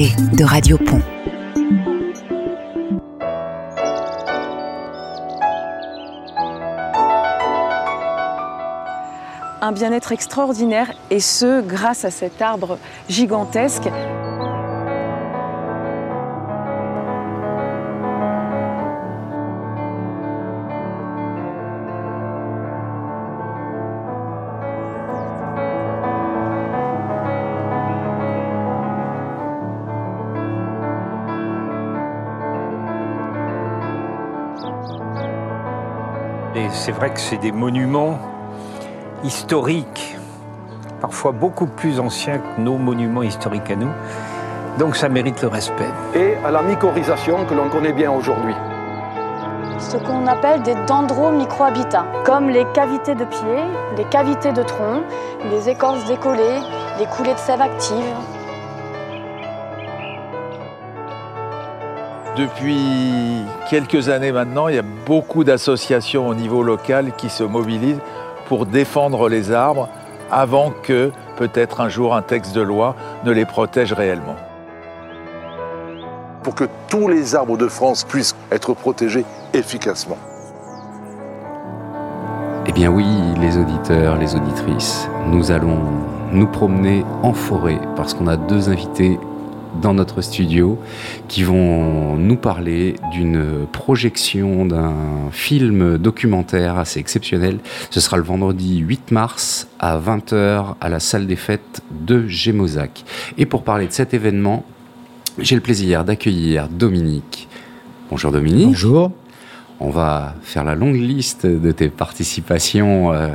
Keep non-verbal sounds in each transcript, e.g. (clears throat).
de Radio Pont. Un bien-être extraordinaire et ce grâce à cet arbre gigantesque. Et c'est vrai que c'est des monuments historiques, parfois beaucoup plus anciens que nos monuments historiques à nous. Donc ça mérite le respect. Et à la mycorhisation que l'on connaît bien aujourd'hui. Ce qu'on appelle des dendromicrohabitats, comme les cavités de pied, les cavités de tronc, les écorces décollées, les coulées de sève actives. Depuis quelques années maintenant, il y a beaucoup d'associations au niveau local qui se mobilisent pour défendre les arbres avant que peut-être un jour un texte de loi ne les protège réellement. Pour que tous les arbres de France puissent être protégés efficacement. Eh bien oui, les auditeurs, les auditrices, nous allons nous promener en forêt parce qu'on a deux invités dans notre studio qui vont nous parler d'une projection d'un film documentaire assez exceptionnel. Ce sera le vendredi 8 mars à 20h à la salle des fêtes de Gémozac. Et pour parler de cet événement, j'ai le plaisir d'accueillir Dominique. Bonjour Dominique. Bonjour. On va faire la longue liste de tes participations euh,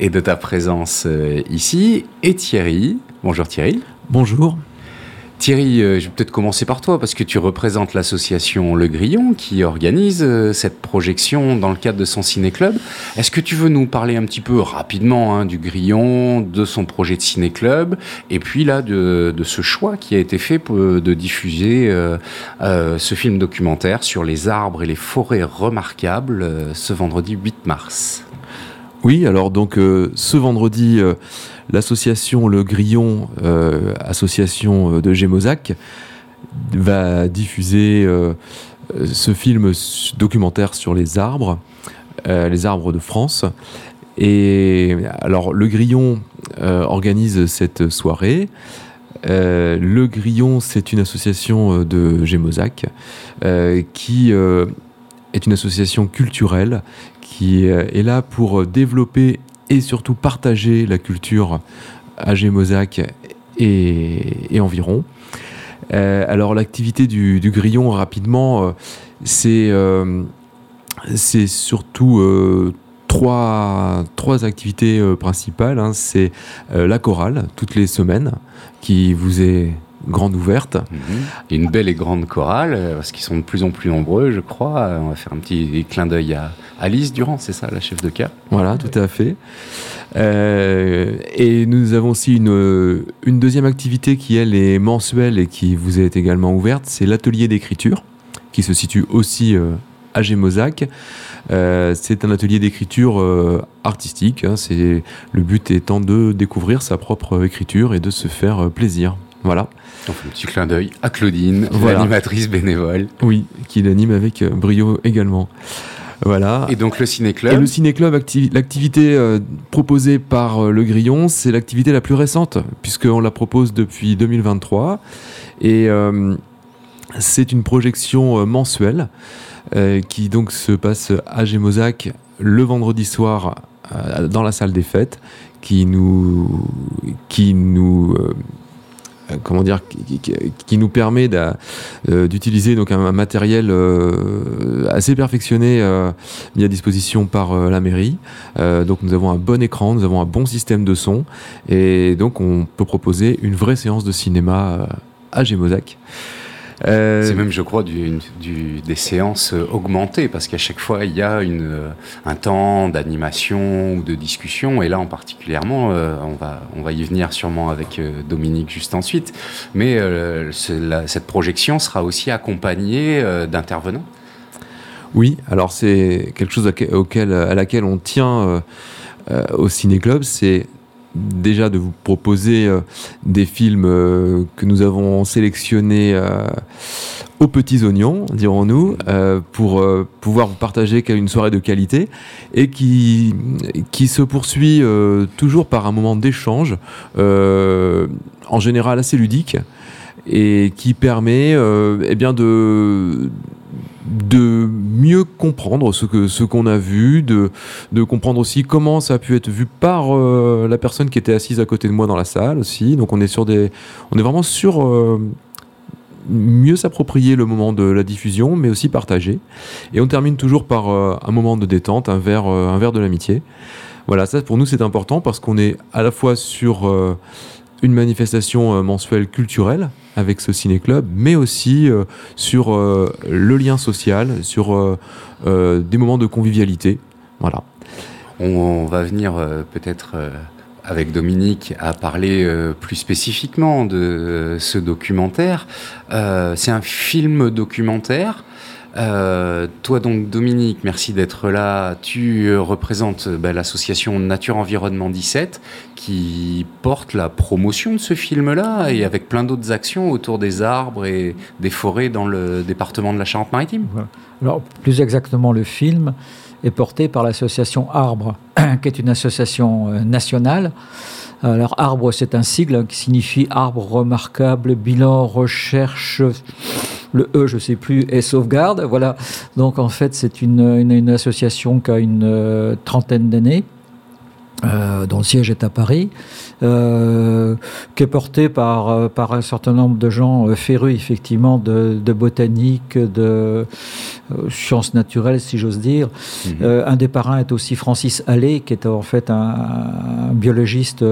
et de ta présence euh, ici. Et Thierry. Bonjour Thierry. Bonjour. Thierry, euh, je vais peut-être commencer par toi parce que tu représentes l'association Le Grillon qui organise euh, cette projection dans le cadre de son ciné-club. Est-ce que tu veux nous parler un petit peu rapidement hein, du Grillon, de son projet de ciné-club et puis là de, de, ce choix qui a été fait pour, de diffuser euh, euh, ce film documentaire sur les arbres et les forêts remarquables euh, ce vendredi 8 mars? Oui, alors donc ce vendredi l'association Le Grillon, euh, association de Gémozac, va diffuser euh, ce film documentaire sur les arbres, euh, les arbres de France. Et alors, Le Grillon organise cette soirée. Euh, le Grillon, c'est une association de Gémozac euh, qui euh, est une association culturelle qui est là pour développer et surtout partager la culture à Gémozac et, environ. Euh, alors l'activité du, grillon, rapidement, euh, c'est euh, surtout trois, trois activités principales. Hein. C'est la chorale, toutes les semaines, qui vous est grande ouverte. Mmh. Une belle et grande chorale, parce qu'ils sont de plus en plus nombreux, je crois. On va faire un petit clin d'œil à Alice Durand, c'est ça, la chef de cas Voilà, tout à fait. Euh, et nous avons aussi une, une, deuxième activité qui, elle, est mensuelle et qui vous est également ouverte, c'est l'atelier d'écriture, qui se situe aussi euh, à Gémozac. Euh, c'est un atelier d'écriture euh, artistique. Hein, c'est le but étant de découvrir sa propre écriture et de se faire euh, plaisir. Voilà. Donc un petit clin d'œil à Claudine, voilà. l'animatrice bénévole. Oui, qui l'anime avec brio également. Voilà. Et donc le ciné-club Et le ciné-club, acti l'activité euh, proposée par euh, Le Grillon, c'est l'activité la plus récente, puisqu'on la propose depuis 2023. Et euh, c'est une projection mensuelle qui donc se passe à Gémozac le vendredi soir dans la salle des fêtes, qui nous, qui nous comment dire, qui, nous permet d'utiliser donc un, matériel euh, assez perfectionné euh, mis à disposition par euh, la mairie. donc nous avons un bon écran, nous avons un bon système de son, et donc on peut proposer une vraie séance de cinéma à Gémozac. Euh... C'est même, je crois, du, du, des séances augmentées, parce qu'à chaque fois, il y a une, un temps d'animation ou de discussion, et là, en particulièrement, euh, on, va, on va y venir sûrement avec euh, Dominique juste ensuite, mais euh, la, cette projection sera aussi accompagnée euh, d'intervenants. Oui, alors c'est quelque chose à, auquel, à laquelle on tient euh, au Ciné Club, c'est déjà de vous proposer euh, des films euh, que nous avons sélectionnés euh, aux petits oignons, dirons-nous, pour pouvoir vous partager une soirée de qualité et qui, qui se poursuit toujours par un moment d'échange, en général assez ludique, et qui permet eh bien de de mieux comprendre ce que ce qu'on a vu, de, de comprendre aussi comment ça a pu être vu par euh, la personne qui était assise à côté de moi dans la salle aussi. Donc on est sur des, on est vraiment sur euh, mieux s'approprier le moment de la diffusion, mais aussi partager. Et on termine toujours par euh, un moment de détente, un verre, un verre de l'amitié. Voilà, ça pour nous c'est important parce qu'on est à la fois sur une manifestation mensuelle culturelle avec ce ciné-club, mais aussi euh, sur euh, le lien social, sur euh, des moments de convivialité. Voilà. On, va venir peut-être avec Dominique à parler plus spécifiquement de ce documentaire. C'est un film documentaire euh, toi donc Dominique, merci d'être là. Tu euh, représentes bah, l'association Nature Environnement 17 qui porte la promotion de ce film-là et avec plein d'autres actions autour des arbres et des forêts dans le département de la Charente-Maritime. Alors plus exactement, le film est porté par l'association Arbre, (clears throat) qui est une association euh, nationale. Alors Arbre, c'est un sigle qui signifie Arbre remarquable, bilan, recherche le E, je ne sais plus, est sauvegarde. Voilà. Donc en fait, c'est une, association qui a une euh, trentaine d'années. Euh, dont le siège est à Paris, euh, qui est porté par, par un certain nombre de gens férus, effectivement, de, botanique, de sciences naturelles, si j'ose dire. Mhm. un des parrains est aussi Francis Allais, qui est en fait un, biologiste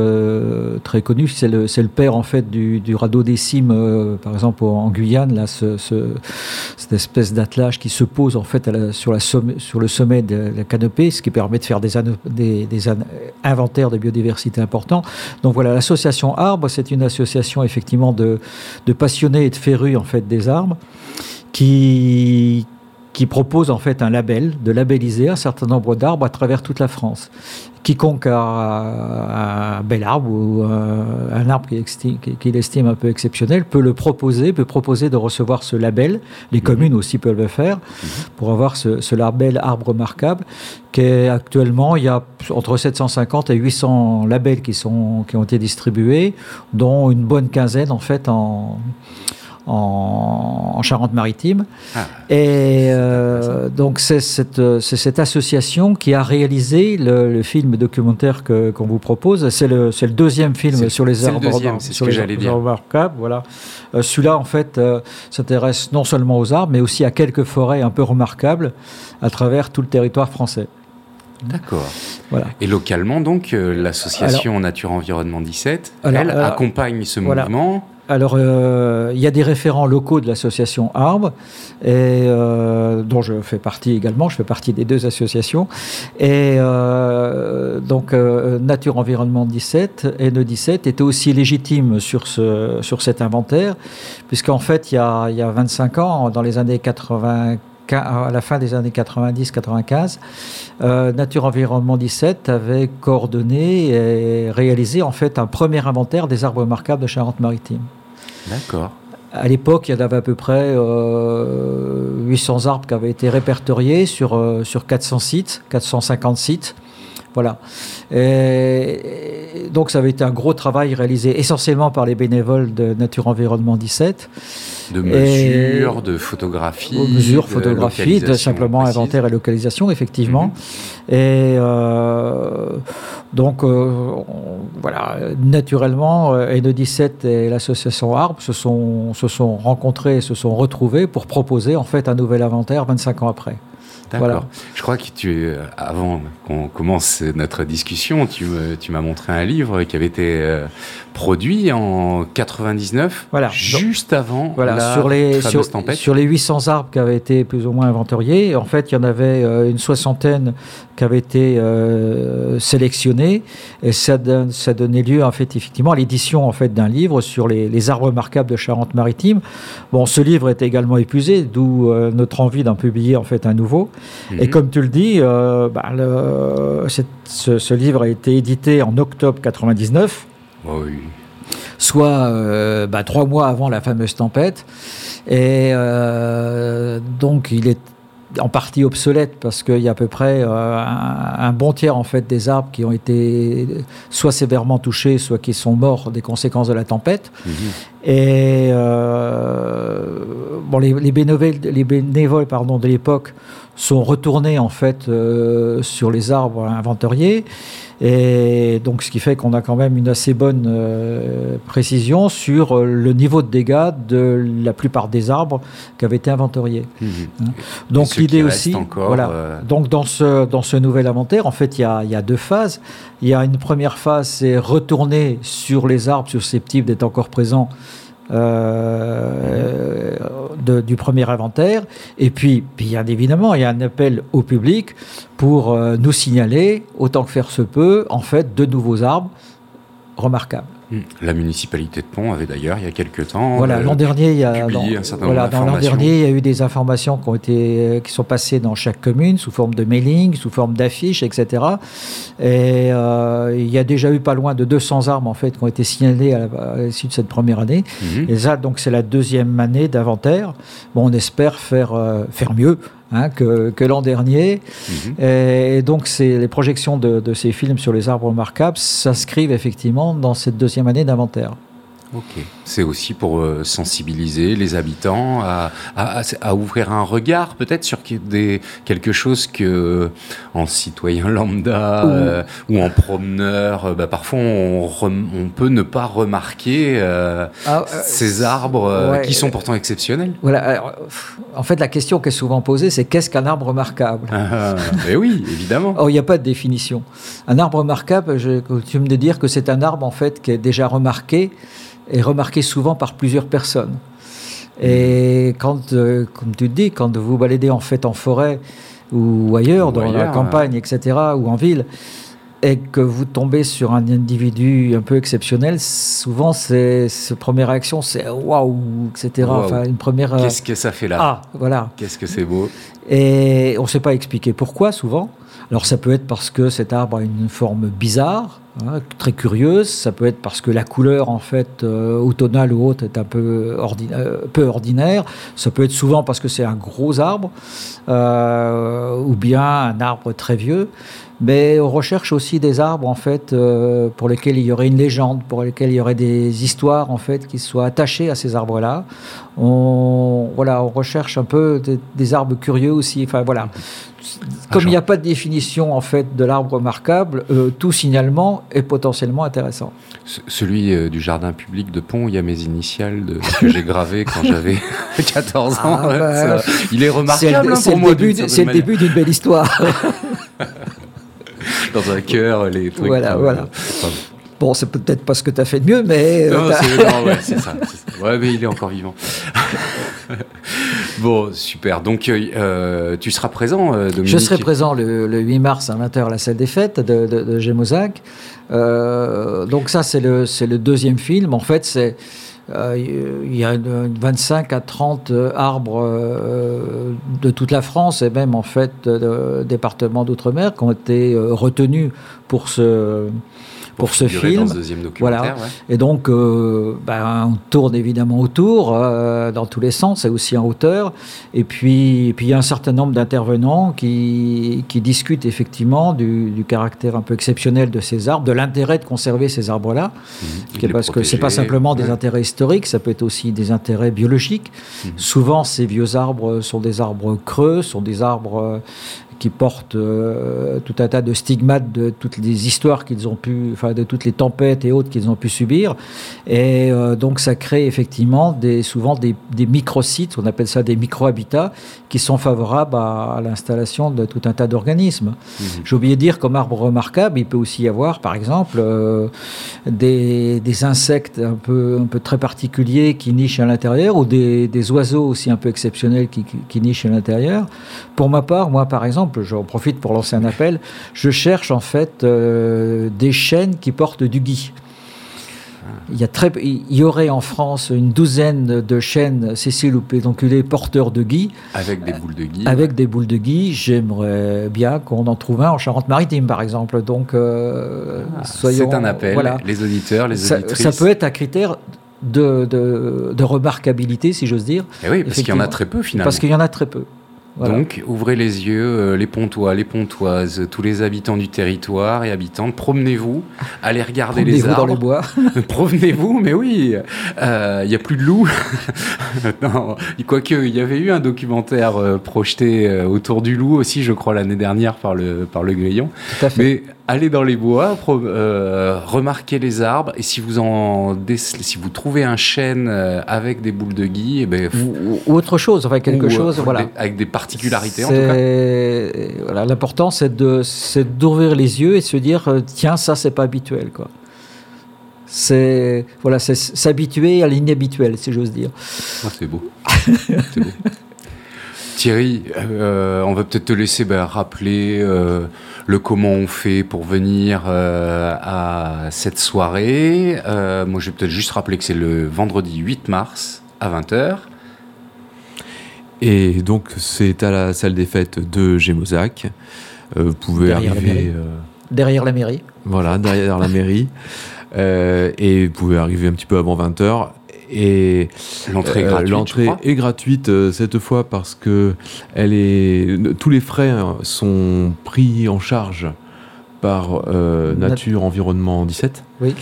très connu. C'est le, le, père, en fait, du, du radeau des cimes, par exemple, en Guyane, là, ce, cette espèce d'attelage qui se pose, en fait, sur, la sur le sommet de la canopée, ce qui permet de faire des, des, des inventaire de biodiversité important. Donc voilà, l'association Arbre, c'est une association effectivement de, de, passionnés et de férus en fait des arbres qui, qui propose en fait un label, de labelliser un certain nombre d'arbres à travers toute la France quiconque a un bel arbre ou euh, un arbre qu'il estime un peu exceptionnel peut le proposer, peut proposer de recevoir ce label. Les mhm. communes aussi peuvent le faire mhm. pour avoir ce, label arbre remarquable. Qui est actuellement, il y a entre 750 et 800 labels qui, sont, qui ont été distribués, dont une bonne quinzaine en fait en en, Charente-Maritime. Ah. et euh, donc c'est cette, cette, association qui a réalisé le, film documentaire qu'on vous propose. C'est le, le, deuxième film sur les arbres, sur les remarquables. Voilà. Euh, celui-là, en fait, euh, s'intéresse non seulement aux arbres, mais aussi à quelques forêts un peu remarquables à travers tout le territoire français. D'accord. Voilà. Et localement, donc, l'association Nature Environnement 17, elle accompagne ce mouvement alors, euh, il y a des référents locaux de l'association Arbre, euh, dont je fais partie également. Je fais partie des deux associations. Et euh, donc, Nature Environnement 17 et Ne 17 étaient aussi légitimes sur, ce, sur cet inventaire, puisqu'en fait, il y, a, y a 25 ans, dans les années 80, à la fin des années 90-95, Nature Environnement 17 avait coordonné et réalisé en fait un premier inventaire des arbres remarquables de Charente-Maritime. D'accord. À l'époque, il y en avait à peu près 800 euh, arbres qui avaient été répertoriés sur, euh, sur 400 sites, 450 sites. Voilà. Et donc ça avait été un gros travail réalisé essentiellement par les bénévoles de Nature Environnement 17. De mesures, de photographies. De mesures, photographies, de simplement inventaire et localisation, effectivement. Mhm. Et euh, donc, euh, voilà, naturellement, euh, N17 et l'association Arbre se sont, se sont rencontrés, se sont retrouvés pour proposer en fait un nouvel inventaire 25 ans après. D'accord. Je crois que tu, euh, avant qu'on commence notre discussion, tu, tu m'as montré un livre qui avait été euh, produit en 99, voilà. juste avant voilà, la sur les, sur, tempête. Sur les 800 arbres qui avaient été plus ou moins inventoriés, en fait, il y en avait euh, une soixantaine qui avaient été sélectionnés, et ça, ça donnait lieu, en fait, effectivement, à l'édition en fait, d'un livre sur les, les, arbres remarquables de Charente-Maritime. Bon, ce livre est également épuisé, d'où notre envie d'en publier en fait un nouveau. Et comme tu le dis, euh, bah, le- ce, ce livre a été édité en octobre 99 Oui. soit euh, bah, trois mois avant la fameuse tempête. Et euh, donc, il est en partie obsolète parce qu'il y a à peu près euh, un, un bon tiers en fait des arbres qui ont été soit sévèrement touchés, soit qui sont morts des conséquences de la tempête. Mhm. Et euh, les bénévoles, les bénévoles pardon, de l'époque sont retournés en fait euh, sur les arbres inventoriés. Et donc, ce qui fait qu'on a quand même une assez bonne euh, précision sur euh, le niveau de dégâts de la plupart des arbres qui avaient été inventoriés. Mhm. Donc, ceux qui l'idée aussi, encore, voilà. euh, Donc, dans ce, dans ce nouvel inventaire, en fait, il y a, il y a deux phases. Il y a une première phase, c'est retourner sur les arbres susceptibles d'être encore présents euh, du premier inventaire. Et puis, bien évidemment, il y a un appel au public pour euh, nous signaler, autant que faire se peut, en fait, de nouveaux arbres remarquables. La municipalité de Pont avait d'ailleurs, il y a quelques temps, Voilà, l'an dernier, il y a publié dans- un certain voilà, nombre dans l'an d'informations. dernier, il y a eu des informations qui ont été, qui sont passées dans chaque commune sous forme de mailing, sous forme d'affiches, etc. Et euh, il y a déjà eu pas loin de 200 arbres en fait qui ont été à la- à l'issue de cette première année. Mhm. Et ça, donc, c'est la deuxième année d'inventaire. Bon, on espère faire euh, faire mieux. Hein, que, que l'an dernier. Mhm. Et donc, les projections de, de ces films sur les arbres remarquables s'inscrivent effectivement dans cette deuxième année d'inventaire. Ok. C'est aussi pour euh, sensibiliser les habitants à, à- à- à ouvrir un regard peut-être sur des, quelque chose que en citoyen lambda Ou- euh, ou en promeneur, euh, bah, parfois on, rem- on peut ne pas remarquer euh, Ah, euh, ces arbres euh, ouais, qui sont euh, pourtant exceptionnels. Voilà. alors, en fait, la question qui est souvent posée, c'est qu'est-ce qu'un arbre remarquable? Ah, mais oui, évidemment. Or, il n'y a pas de définition. Un arbre remarquable, je coutume de dire que c'est un arbre en fait qui est déjà remarqué et remarqué souvent par plusieurs personnes. Et quand, euh, comme tu dis, quand vous baladez en fait en forêt ou ailleurs, Ou dans la campagne, etc., ou en ville, et que vous tombez sur un individu un peu exceptionnel, souvent, c'est, ce première réaction, c'est waouh, etc. Enfin, une première. euh, Qu'est-ce que ça fait là? Ah, voilà. Qu'est-ce que c'est beau? Et on ne sait pas expliquer pourquoi souvent. Alors ça peut être parce que cet arbre a une forme bizarre, hein, très curieuse. Ça peut être parce que la couleur en fait euh, automnale ou autre est un peu, ordi- euh, peu ordinaire. Ça peut être souvent parce que c'est un gros arbre euh, ou bien un arbre très vieux. Mais on recherche aussi des arbres en fait pour lesquels il y aurait une légende, pour lesquels il y aurait des histoires en fait qui soient attachées à ces arbres-là. On voilà, on recherche un peu des, des arbres curieux aussi. Enfin voilà. Comme il n'y a pas de définition en fait de l'arbre remarquable, euh, tout signalement est potentiellement intéressant. Ce- Celui euh, du jardin public de Pont, il y a mes initiales de, que j'ai gravées quand j'avais (laughs) (laughs) 14 ans. Ah, bah, Ça, il est C'est remarquable le, hein, c'est pour le début, d'une certaine le début d'une belle histoire. (laughs) Dans un cœur, les trucs. Voilà, euh, voilà. enfin, bon, c'est peut-être pas ce que tu as fait de mieux, mais non, c'est ouais, ça, ça. Ouais, mais il est encore vivant. Bon, super. Donc, euh, euh, tu seras présent, euh, Dominique Je serai présent le, le 8 mars à 20h à la salle des fêtes de, de, Gémozac. Donc ça, c'est le, le deuxième film. En fait, c'est il y a une- 25 à 30 arbres de toute la France et même en fait départements d'outre-mer qui ont été retenus pour ce pour, ce film. Dans ce deuxième documentaire, Voilà. ouais. Et donc, euh, ben, on tourne évidemment autour, euh, dans tous les sens, et aussi en hauteur. Et puis, et puis il y a un certain nombre d'intervenants qui, qui discutent effectivement du, du caractère un peu exceptionnel de ces arbres, de l'intérêt de conserver ces arbres-là, Mhm. parce que c'est pas protéger, simplement des ouais. intérêts historiques, ça peut être aussi des intérêts biologiques. Mhm. Souvent, ces vieux arbres sont des arbres creux, sont des arbres euh, qui portent euh, tout un tas de stigmates de toutes les histoires qu'ils ont pu, enfin de toutes les tempêtes et autres qu'ils ont pu subir. Et euh, donc ça crée effectivement des, souvent des, des microsites, on appelle ça des micro-habitats, qui sont favorables à, à l'installation de tout un tas d'organismes. Mhm. J'ai oublié de dire, comme arbre remarquable, il peut aussi y avoir, par exemple, euh, des, des insectes un peu, un peu très particuliers qui nichent à l'intérieur, ou des, des oiseaux aussi un peu exceptionnels qui, qui, qui nichent à l'intérieur. Pour ma part, moi, par exemple, j'en profite pour lancer un appel, je cherche en fait euh, des chênes qui portent du gui. Il y, a très, il y aurait en France une douzaine de chênes Cécile ou pédonculés porteurs de gui. Avec des boules de gui. Avec des boules de gui. J'aimerais bien qu'on en trouve un en Charente-Maritime, par exemple. Donc, euh, ah, C'est un appel. Voilà. Les auditeurs, les auditrices. Ça, peut être un critère de, de, de remarquabilité, si j'ose dire. Et eh oui, parce qu'il y en a très peu finalement. Parce qu'il y en a très peu. Donc, ouvrez les yeux, euh, les pontois, les pontoises, tous les habitants du territoire et habitantes, promenez-vous, allez regarder les arbres. dans les bois. (laughs) promenez-vous, mais oui, euh, il n'y a plus de loups. (laughs) non, quoique, il y avait eu un documentaire euh, projeté autour du loup aussi, je crois, l'année dernière par le, par le Grillon. Tout à fait. Mais allez dans les bois, remarquez les arbres, et si vous, en si vous trouvez un chêne avec des boules de gui, eh ben, ou, autre chose, enfin quelque chose, voilà. avec des particularité en tout cas. Voilà, l'important c'est de d'ouvrir les yeux et se dire euh, tiens ça c'est pas habituel quoi. C'est voilà c'est s'habituer à l'inhabituel si j'ose dire. Ah, c'est beau. beau. (laughs) Thierry, euh, on va peut-être te laisser ben, rappeler euh, le comment on fait pour venir à cette soirée. moi, je vais peut-être juste rappeler que c'est le vendredi 8 mars à 20h. Et donc, c'est à la salle des fêtes de Gémozac. Euh, vous pouvez arriver. Euh, derrière la mairie. Voilà, derrière la mairie. (laughs) Euh, et vous pouvez arriver un petit peu avant 20h. Et l'entrée est gratuite. L'entrée est gratuite cette fois parce que elle est, tous les frais sont pris en charge par Nature Environnement 17. Oui.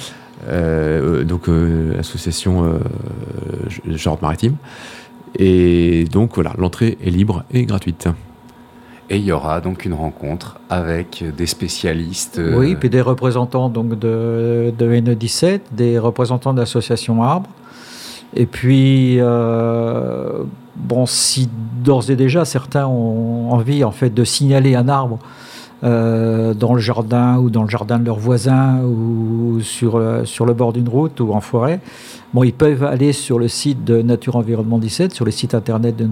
donc l'association Charente-Maritime. Et donc voilà, l'entrée est libre et gratuite. Et il y aura donc une rencontre avec des spécialistes. Oui, euh, puis des représentants donc de, de NE17, des représentants d'associations arbres. Et puis, euh, bon, si d'ores et déjà certains ont envie en fait de signaler un arbre euh, dans le jardin ou dans le jardin de leurs voisins ou sur, sur le bord d'une route ou en forêt, Bon, ils peuvent aller sur le site de Nature Environnement 17, sur le site internet de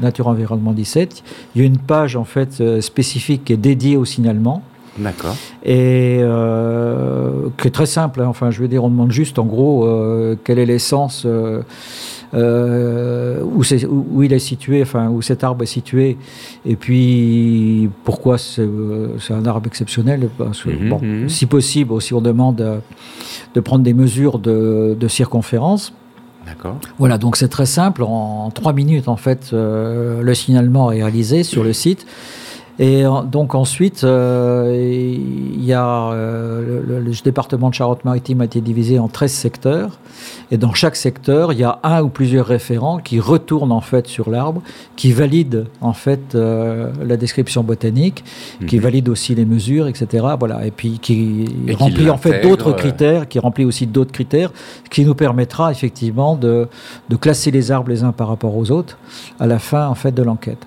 Nature Environnement 17. Il y a une page en fait euh, spécifique qui est dédiée au signalement. D'accord. Et euh, qui est très simple. Hein. Enfin, je veux dire, on demande juste en gros euh, quelle est l'essence. Euh, où, où, il est situé, enfin où cet arbre est situé, et puis pourquoi c'est un arbre exceptionnel? Parce que, bon, mhm. Si possible, aussi on demande de prendre des mesures de, de circonférence. D'accord. Voilà, donc c'est très simple. En trois minutes, en fait, euh, le signalement est réalisé sur le site. Et donc ensuite, euh, il y a euh, le, département de Charente-Maritime a été divisé en 13 secteurs. Et dans chaque secteur, il y a un ou plusieurs référents qui retournent en fait sur l'arbre, qui valident en fait euh, la description botanique, qui mhm. valident aussi les mesures, etc. Voilà. Et puis qui remplit en fait d'autres critères, qui remplit aussi d'autres critères, qui nous permettra effectivement de, de classer les arbres les uns par rapport aux autres à la fin en fait de l'enquête.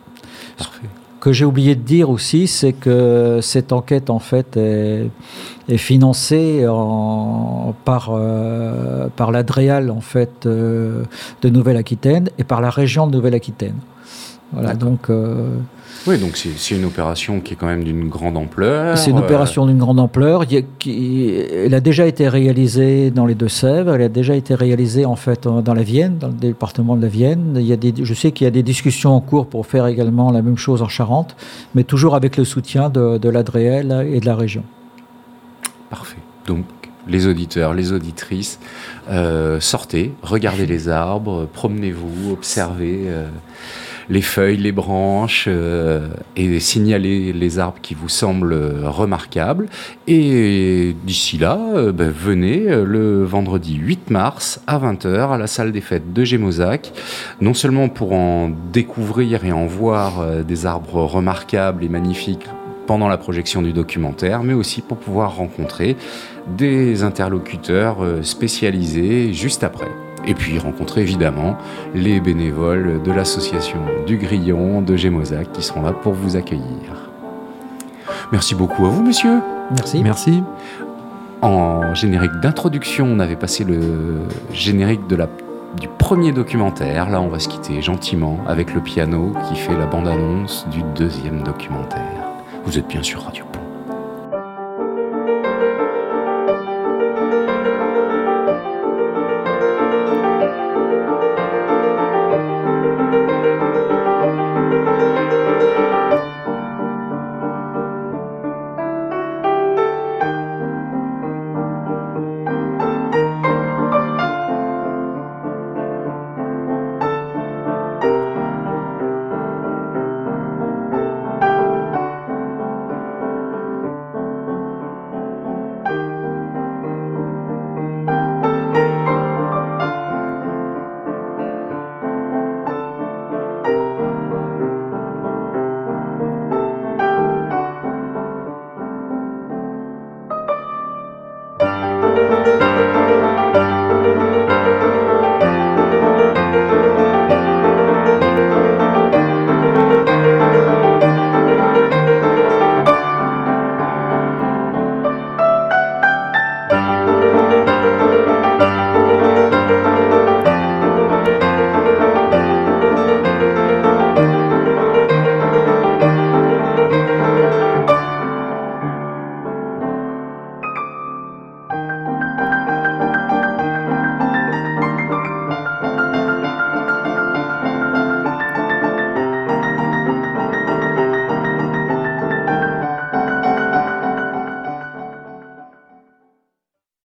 Que j'ai oublié de dire aussi, c'est que cette enquête en fait est, financée par euh, par l'Adréal en fait euh, de Nouvelle-Aquitaine et par la région de Nouvelle-Aquitaine. Voilà donc. Euh, oui, donc c'est une opération qui est quand même d'une grande ampleur. C'est une opération d'une grande ampleur. elle a déjà été réalisée dans les Deux-Sèvres, elle a déjà été réalisée en fait dans la Vienne, dans le département de la Vienne. Il y a des, je sais qu'il y a des discussions en cours pour faire également la même chose en Charente, mais toujours avec le soutien de, de l'Adréel et de la région. Parfait. Donc les auditeurs, les auditrices, euh, sortez, regardez (laughs) les arbres, promenez-vous, observez. Euh, les feuilles, les branches euh, et signaler les arbres qui vous semblent remarquables. Et d'ici là, euh, ben, venez euh, le vendredi 8 mars à 20h à la salle des fêtes de Gémozac, non seulement pour en découvrir et en voir des arbres remarquables et magnifiques pendant la projection du documentaire, mais aussi pour pouvoir rencontrer des interlocuteurs spécialisés juste après. Et puis rencontrer évidemment les bénévoles de l'association du Grillon de Gémozac qui seront là pour vous accueillir. Merci beaucoup à vous, monsieur. Merci. Merci. En générique d'introduction, on avait passé le générique de la, du premier documentaire. Là, on va se quitter gentiment avec le piano qui fait la bande-annonce du deuxième documentaire. Vous êtes bien sûr Radio